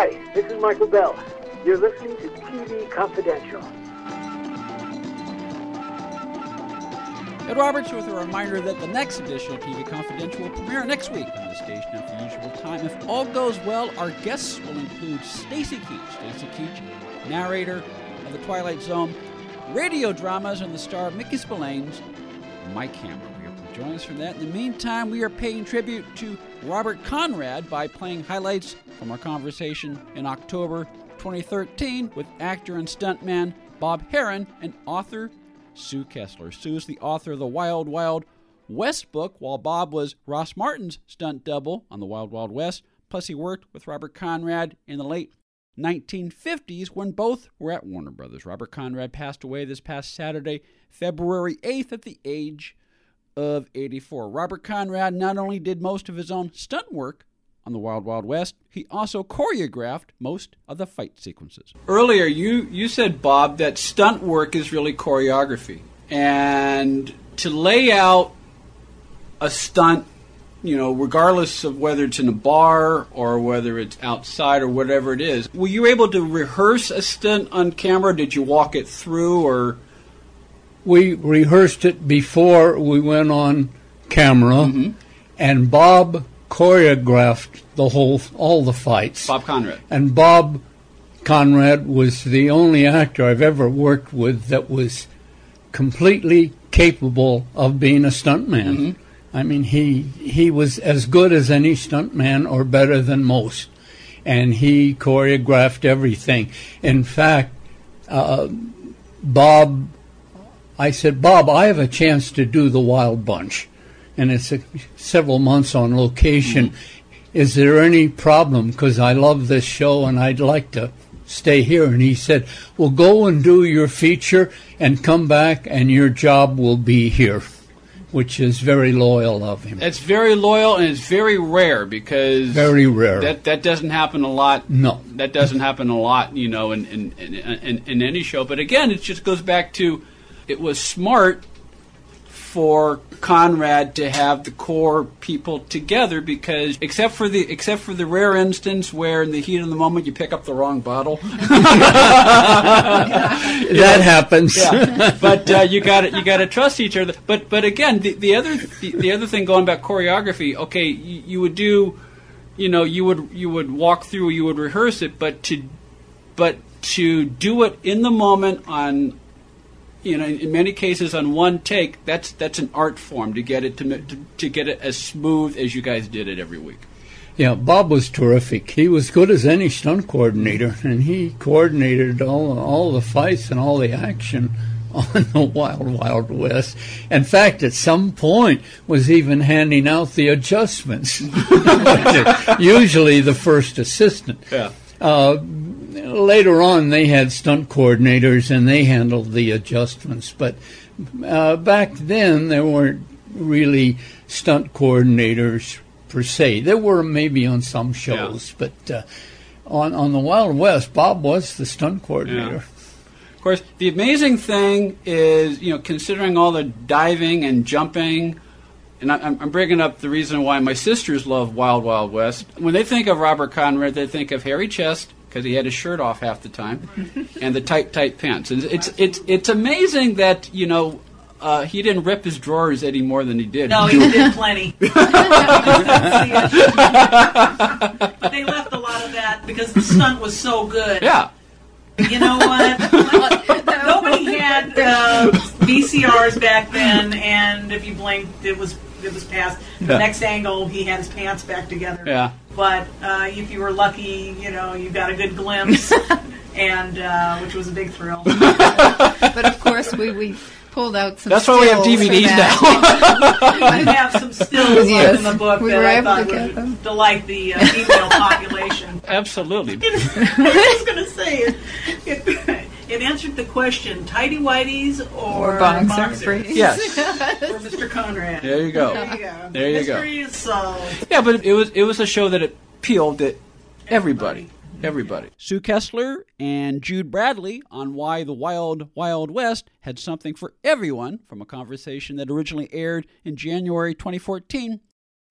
Hi, this is Michael Bell. You're listening to TV Confidential. Ed Robertson with a reminder that the next edition of TV Confidential will premiere next week on the station at the usual time. If all goes well, our guests will include Stacy Keach. Stacy Keach, narrator of The Twilight Zone, radio dramas, and the star of Mickey Spillane's Mike Hammer. Join us for that. In the meantime, we are paying tribute to Robert Conrad by playing highlights from our conversation in October 2013 with actor and stuntman Bob Herron and author Sue Kesler. Sue is the author of the Wild Wild West book, while Bob was Ross Martin's stunt double on the Wild Wild West. Plus, he worked with Robert Conrad in the late 1950s when both were at Warner Brothers. Robert Conrad passed away this past Saturday, February 8th, at the age of 84. Robert Conrad not only did most of his own stunt work on the Wild Wild West, he also choreographed most of the fight sequences. Earlier, you, you said, Bob, that stunt work is really choreography. And to lay out a stunt, you know, regardless of whether it's in a bar or whether it's outside or whatever it is, were you able to rehearse a stunt on camera? Did you walk it through or? We rehearsed it before we went on camera, Mm-hmm. and Bob choreographed the whole all the fights. Bob Conrad. And Bob Conrad was the only actor I've ever worked with that was completely capable of being a stuntman. Mm-hmm. I mean, he he was as good as any stuntman, or better than most, and he choreographed everything. In fact, uh, Bob, I said, Bob, I have a chance to do the Wild Bunch, and it's a, several months on location. Mm-hmm. Is there any problem? Because I love this show and I'd like to stay here. And he said, Well, go and do your feature and come back, and your job will be here, which is very loyal of him. It's very loyal and it's very rare because Very rare. That that doesn't happen a lot. No. that doesn't happen a lot. You know, in in, in, in in any show. But again, it just goes back to it was smart for Conrad to have the core people together because except for the except for the rare instance where in the heat of the moment you pick up the wrong bottle that happens. yeah. But uh, you got to you got to trust each other. But but again, the, the other the, the other thing going back choreography. Okay, you, you would do, you know, you would you would walk through, you would rehearse it, but to but to do it in the moment on. You know, in many cases, on one take, that's that's an art form to get it to, to to get it as smooth as you guys did it every week. Yeah, Bob was terrific. He was good as any stunt coordinator, and he coordinated all all the fights and all the action on the Wild Wild West. In fact, at some point, was even handing out the adjustments. Usually, the first assistant. Yeah. Uh, later on, they had stunt coordinators, and they handled the adjustments. But uh, back then, there weren't really stunt coordinators per se. There were maybe on some shows, but uh, on on the Wild West, Bob was the stunt coordinator. Of course, the amazing thing is, you know, considering all the diving and jumping, and I, I'm I'm bringing up the reason why my sisters love Wild Wild West. When they think of Robert Conrad, they think of hairy chest because he had his shirt off half the time, and the tight, tight pants. And it's it's it's amazing that you know. Uh, he didn't rip his drawers any more than he did. No, he did plenty. they left a lot of that because the stunt was so good. Yeah. You know what? Nobody had uh, VCRs back then, and if you blinked, it was it was past. The Yeah. next angle, he had his pants back together. Yeah. But uh, if you were lucky, you know, you got a good glimpse, and uh, which was a big thrill. but of course, we, we pulled out some. That's why we have stills for DVDs that. I have some stills Yes, in the book we that were I able thought to get would them. delight the uh, female population. Absolutely. I was going to say it, it. It answered the question: tidy whities or, Or boxer boxers? briefs. Yes. For Mr. Conrad. There you go. There you go. There you go. Mystery is solved. Yeah, but it was it was a show that appealed to everybody. Everybody. Sue Kesler and Jude Bradley on why the Wild Wild West had something for everyone from a conversation that originally aired in January 2014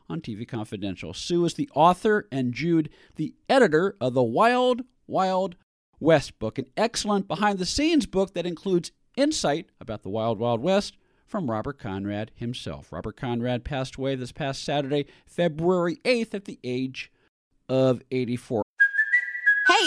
on TV Confidential. Sue is the author and Jude the editor of the Wild Wild West book, an excellent behind the scenes book that includes insight about the Wild Wild West from Robert Conrad himself. Robert Conrad passed away this past Saturday, February 8th, at the age of 84.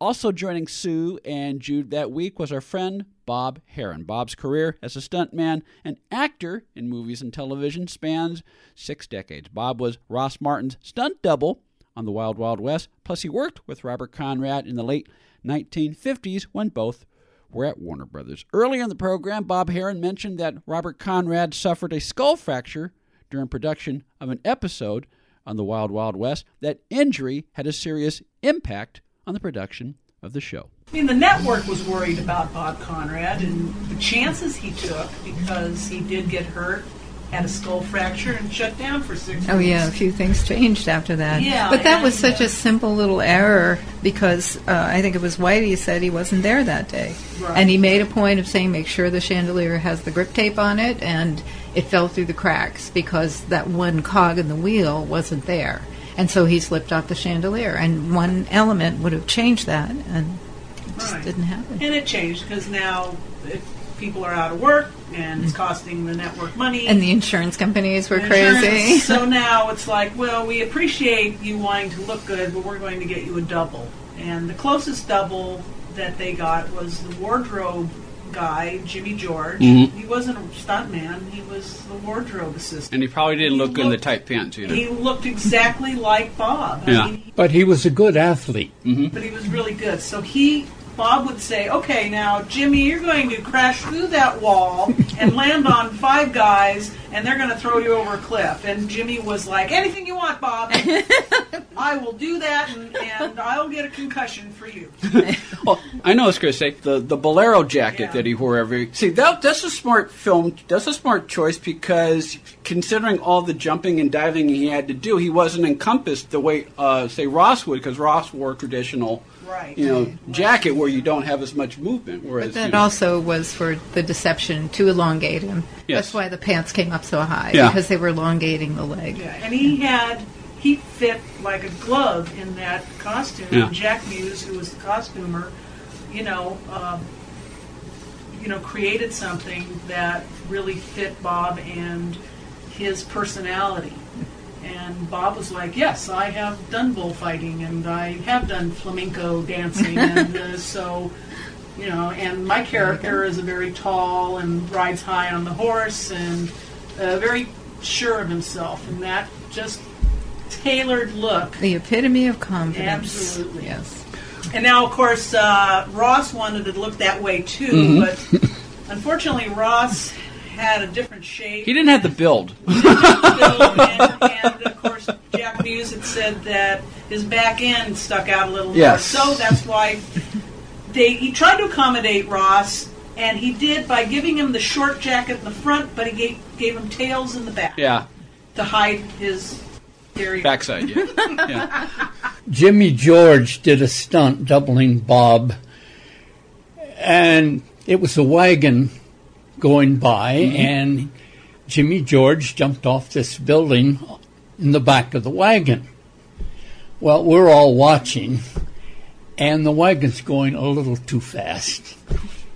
Also joining Sue and Jude that week was our friend Bob Herron. Bob's career as a stuntman and actor in movies and television spans six decades. Bob was Ross Martin's stunt double on the Wild Wild West, plus he worked with Robert Conrad in the late 1950s when both were at Warner Brothers. Earlier in the program, Bob Herron mentioned that Robert Conrad suffered a skull fracture during production of an episode on the Wild Wild West. That injury had a serious impact on the production of the show. I mean, the network was worried about Bob Conrad and the chances he took because he did get hurt, had a skull fracture, and shut down for six weeks. Oh, yeah, a few things changed after that. Yeah, but that was and, such a simple little error because uh, I think it was Whitey said he wasn't there that day, Right. and he made a point of saying make sure the chandelier has the grip tape on it, and it fell through the cracks because that one cog in the wheel wasn't there, and so he slipped off the chandelier, and one element would have changed that, and it just Right. didn't happen. And it changed because now if people are out of work and it's mm-hmm. costing the network money. And the insurance companies were insurance, crazy. so now it's like, well, we appreciate you wanting to look good, but we're going to get you a double. And the closest double that they got was the wardrobe guy, Jimmy George. Mhm. He wasn't a stuntman; he was the wardrobe assistant. And he probably didn't He look good in the tight pants either. He looked exactly like Bob. I Yeah. mean, But he was a good athlete. but he was really good. So he, Bob would say, "Okay, now Jimmy, you're going to crash through that wall and land on five guys, and they're going to throw you over a cliff." And Jimmy was like, "Anything you want, Bob. I will do that, and, and I'll get a concussion for you." Well, I know it's was going to say the the bolero jacket Yeah. that he wore every. See, that that's a smart film. That's a smart choice because considering all the jumping and diving he had to do, he wasn't encompassed the way, uh, say, Ross would, because Ross wore traditional, Right. you know, jacket where you don't have as much movement. Whereas But that you know, also was for the deception to elongate him. Yes. That's why the pants came up so high Yeah. because they were elongating the leg. Yeah, and he had he fit like a glove in that costume. Yeah. Jack Muse, who was the costumer, you know, um, you know, created something that really fit Bob and his personality. And Bob was like, "Yes, I have done bullfighting, and I have done flamenco dancing, and uh, so." You know, and my character is a very tall and rides high on the horse and uh, very sure of himself, and that just tailored look. The epitome of confidence. Absolutely. Yes. And now, of course, uh, Ross wanted to look that way too, but unfortunately, Ross had a different shape. he didn't have the build. and, and of course, Jack Muse had said that his back end stuck out a little Yes. more. So that's why they he tried to accommodate Ross, and he did by giving him the short jacket in the front, but he gave, gave him tails in the back Yeah, to hide his hairy backside. Yeah, yeah. Jimmy George did a stunt doubling Bob, and it was a wagon going by, and Jimmy George jumped off this building in the back of the wagon. Well, we're all watching, and the wagon's going a little too fast.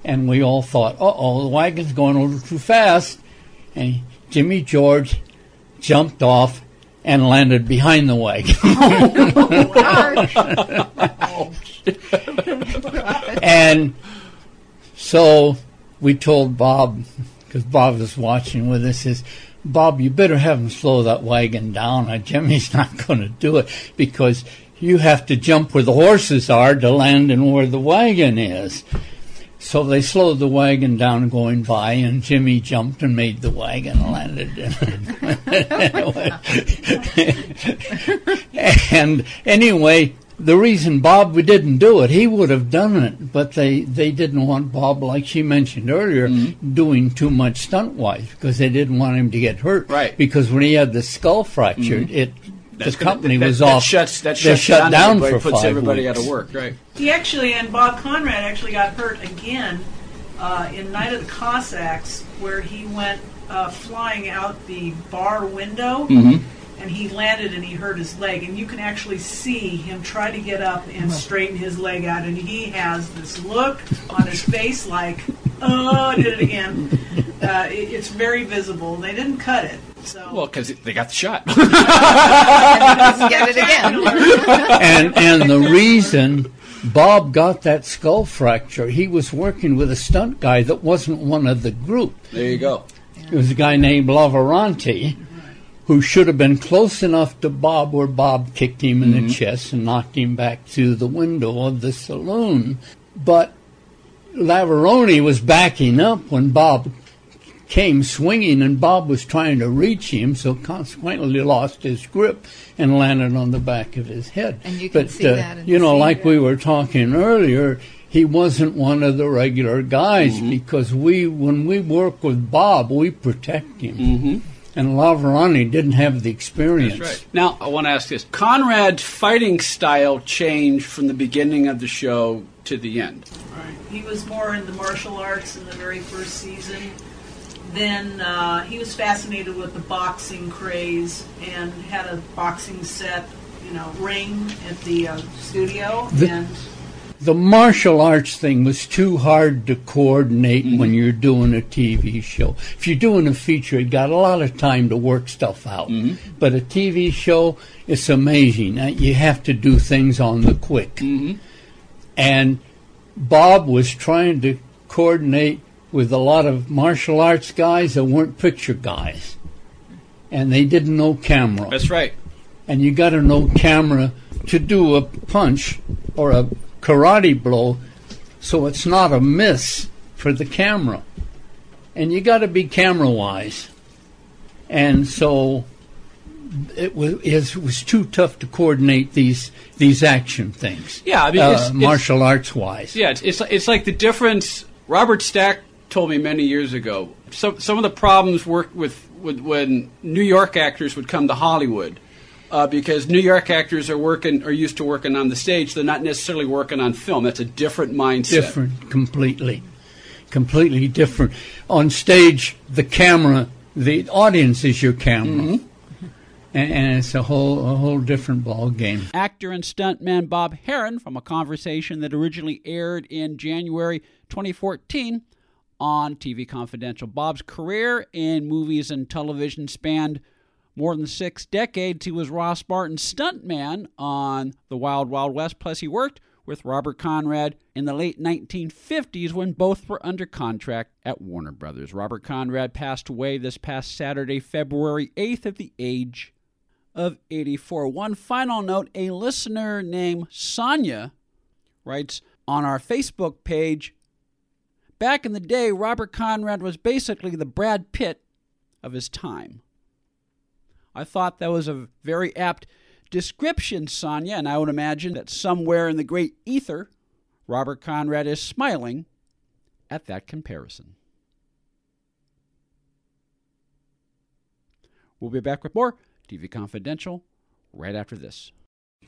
And we all thought, uh oh, the wagon's going a little too fast. And Jimmy George jumped off and landed behind the wagon. and so we told Bob, because Bob was watching with us, is Bob, you better have him slow that wagon down. Uh, Jimmy's not going to do it because you have to jump where the horses are to land in where the wagon is. So they slowed the wagon down going by, and Jimmy jumped and made the wagon and landed and anyway, the reason Bob didn't do it, he would have done it, but they, they didn't want Bob, like she mentioned earlier, Mm-hmm. doing too much stunt wise because they didn't want him to get hurt. Right. Because when he had the skull fracture, it That's the gonna- company that- was that off. Shuts, that they shuts shut down everybody, for puts five everybody weeks. out of work. Right. He actually, and Bob Conrad actually got hurt again uh, in Night of the Cossacks, where he went uh, flying out the bar window, and he landed and he hurt his leg. And you can actually see him try to get up and straighten his leg out, and he has this look on his face like, "Oh, I did it again." Uh, it, it's very visible. They didn't cut it, so. Well, because they got the shot. Get it again. and and the reason Bob got that skull fracture, he was working with a stunt guy that wasn't one of the group. there you go. It was a guy named Lavaranti, who should have been close enough to Bob where Bob kicked him in the chest and knocked him back through the window of the saloon. But Lavaroni was backing up when Bob came swinging, and Bob was trying to reach him, so consequently lost his grip and landed on the back of his head. And you can but, see uh, that in you the know, scene. like we were talking earlier, he wasn't one of the regular guys Mm-hmm. because we, when we work with Bob, we protect him. Mm-hmm. And Lavarani didn't have the experience. That's right. Now, I want to ask this. Conrad's fighting style changed from the beginning of the show to the end. Right. He was more in the martial arts in the very first season. Then uh, he was fascinated with the boxing craze and had a boxing set, you know, ring at the uh, studio. The- and The martial arts thing was too hard to coordinate Mm-hmm. when you're doing a TV show. If you're doing a feature, you got a lot of time to work stuff out. Mm-hmm. But a TV show, it's amazing. Uh, You have to do things on the quick. Mm-hmm. And Bob was trying to coordinate with a lot of martial arts guys that weren't picture guys. And they didn't know camera That's right. and you got to know camera to do a punch or a karate blow so it's not a miss for the camera and you got to be camera wise and so it was it was too tough to coordinate these these action things Yeah, I mean, uh, it's- it's- martial arts wise Yeah, it's, it's it's like the difference. Robert Stack told me many years ago. Some some of the problems work with, with when New York actors would come to Hollywood, uh, because New York actors are working are used to working on the stage. They're not necessarily working on film. That's a different mindset. different completely completely different on stage the camera the audience is your camera and, and it's a whole a whole different ball game actor and stuntman Bob Herron from a conversation that originally aired in January 2014 on TV Confidential. Bob's career in movies and television spanned more than six decades. He was Ross Martin's stuntman on The Wild Wild West, plus he worked with Robert Conrad in the late 1950s when both were under contract at Warner Brothers. Robert Conrad passed away this past Saturday, February 8th, at the age of 84. One final note a listener named Sonia writes on our Facebook page Back in the day, Robert Conrad was basically the Brad Pitt of his time. I thought that was a very apt description, Sonia, and I would imagine that somewhere in the great ether, Robert Conrad is smiling at that comparison. We'll be back with more TV Confidential right after this.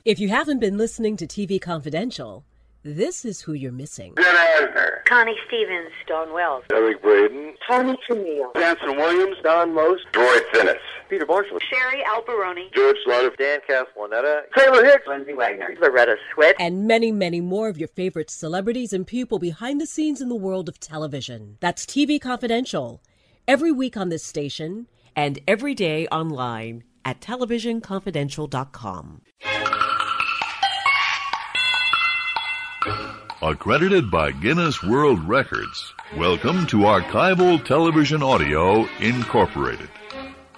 If you haven't been listening to TV Confidential, this is who you're missing. Jen Asner. Connie Stevens, Dawn Wells, Eric Braeden. Tony Camille, Anson Williams. Don Most. Troy Finnis. Peter Marshall. Sherry Alberoni, George Slaughter. Dan Castellaneta. Taylor Hicks. Lindsay Wagner, Loretta Swit, And many, many more of your favorite celebrities and people behind the scenes in the world of television. That's TV Confidential. Every week on this station and every day online at televisionconfidential.com. Accredited by Guinness World Records. Welcome to Archival Television Audio Incorporated.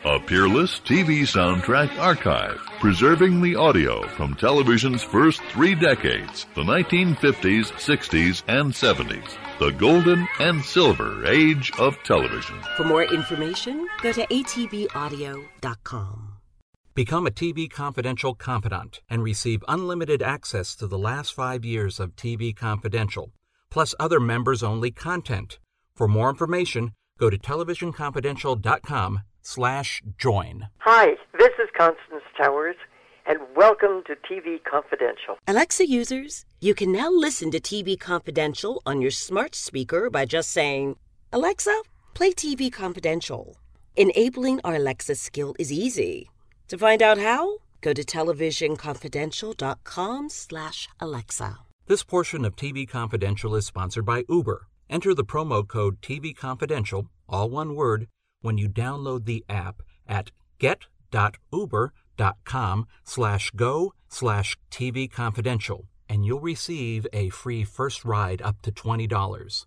A peerless TV soundtrack archive, preserving the audio from television's first three decades, the 1950s, 60s, and 70s, the golden and silver age of television. For more information, go to atvaudio.com. Become a TV Confidential confidant and receive unlimited access to the last five years of TV Confidential, plus other members only content. For more information, go to televisionconfidential.com slash join. Hi, this is Constance Towers, and welcome to TV Confidential. Alexa users, you can now listen to TV Confidential on your smart speaker by just saying, Alexa, play TV Confidential. Enabling our Alexa skill is easy. To find out how, go to televisionconfidential.com slash Alexa. This portion of TV Confidential is sponsored by Uber. Enter the promo code TV Confidential, all one word, when you download the app at get.uber.com slash go slash TV Confidential, and you'll receive a free first ride up to $20.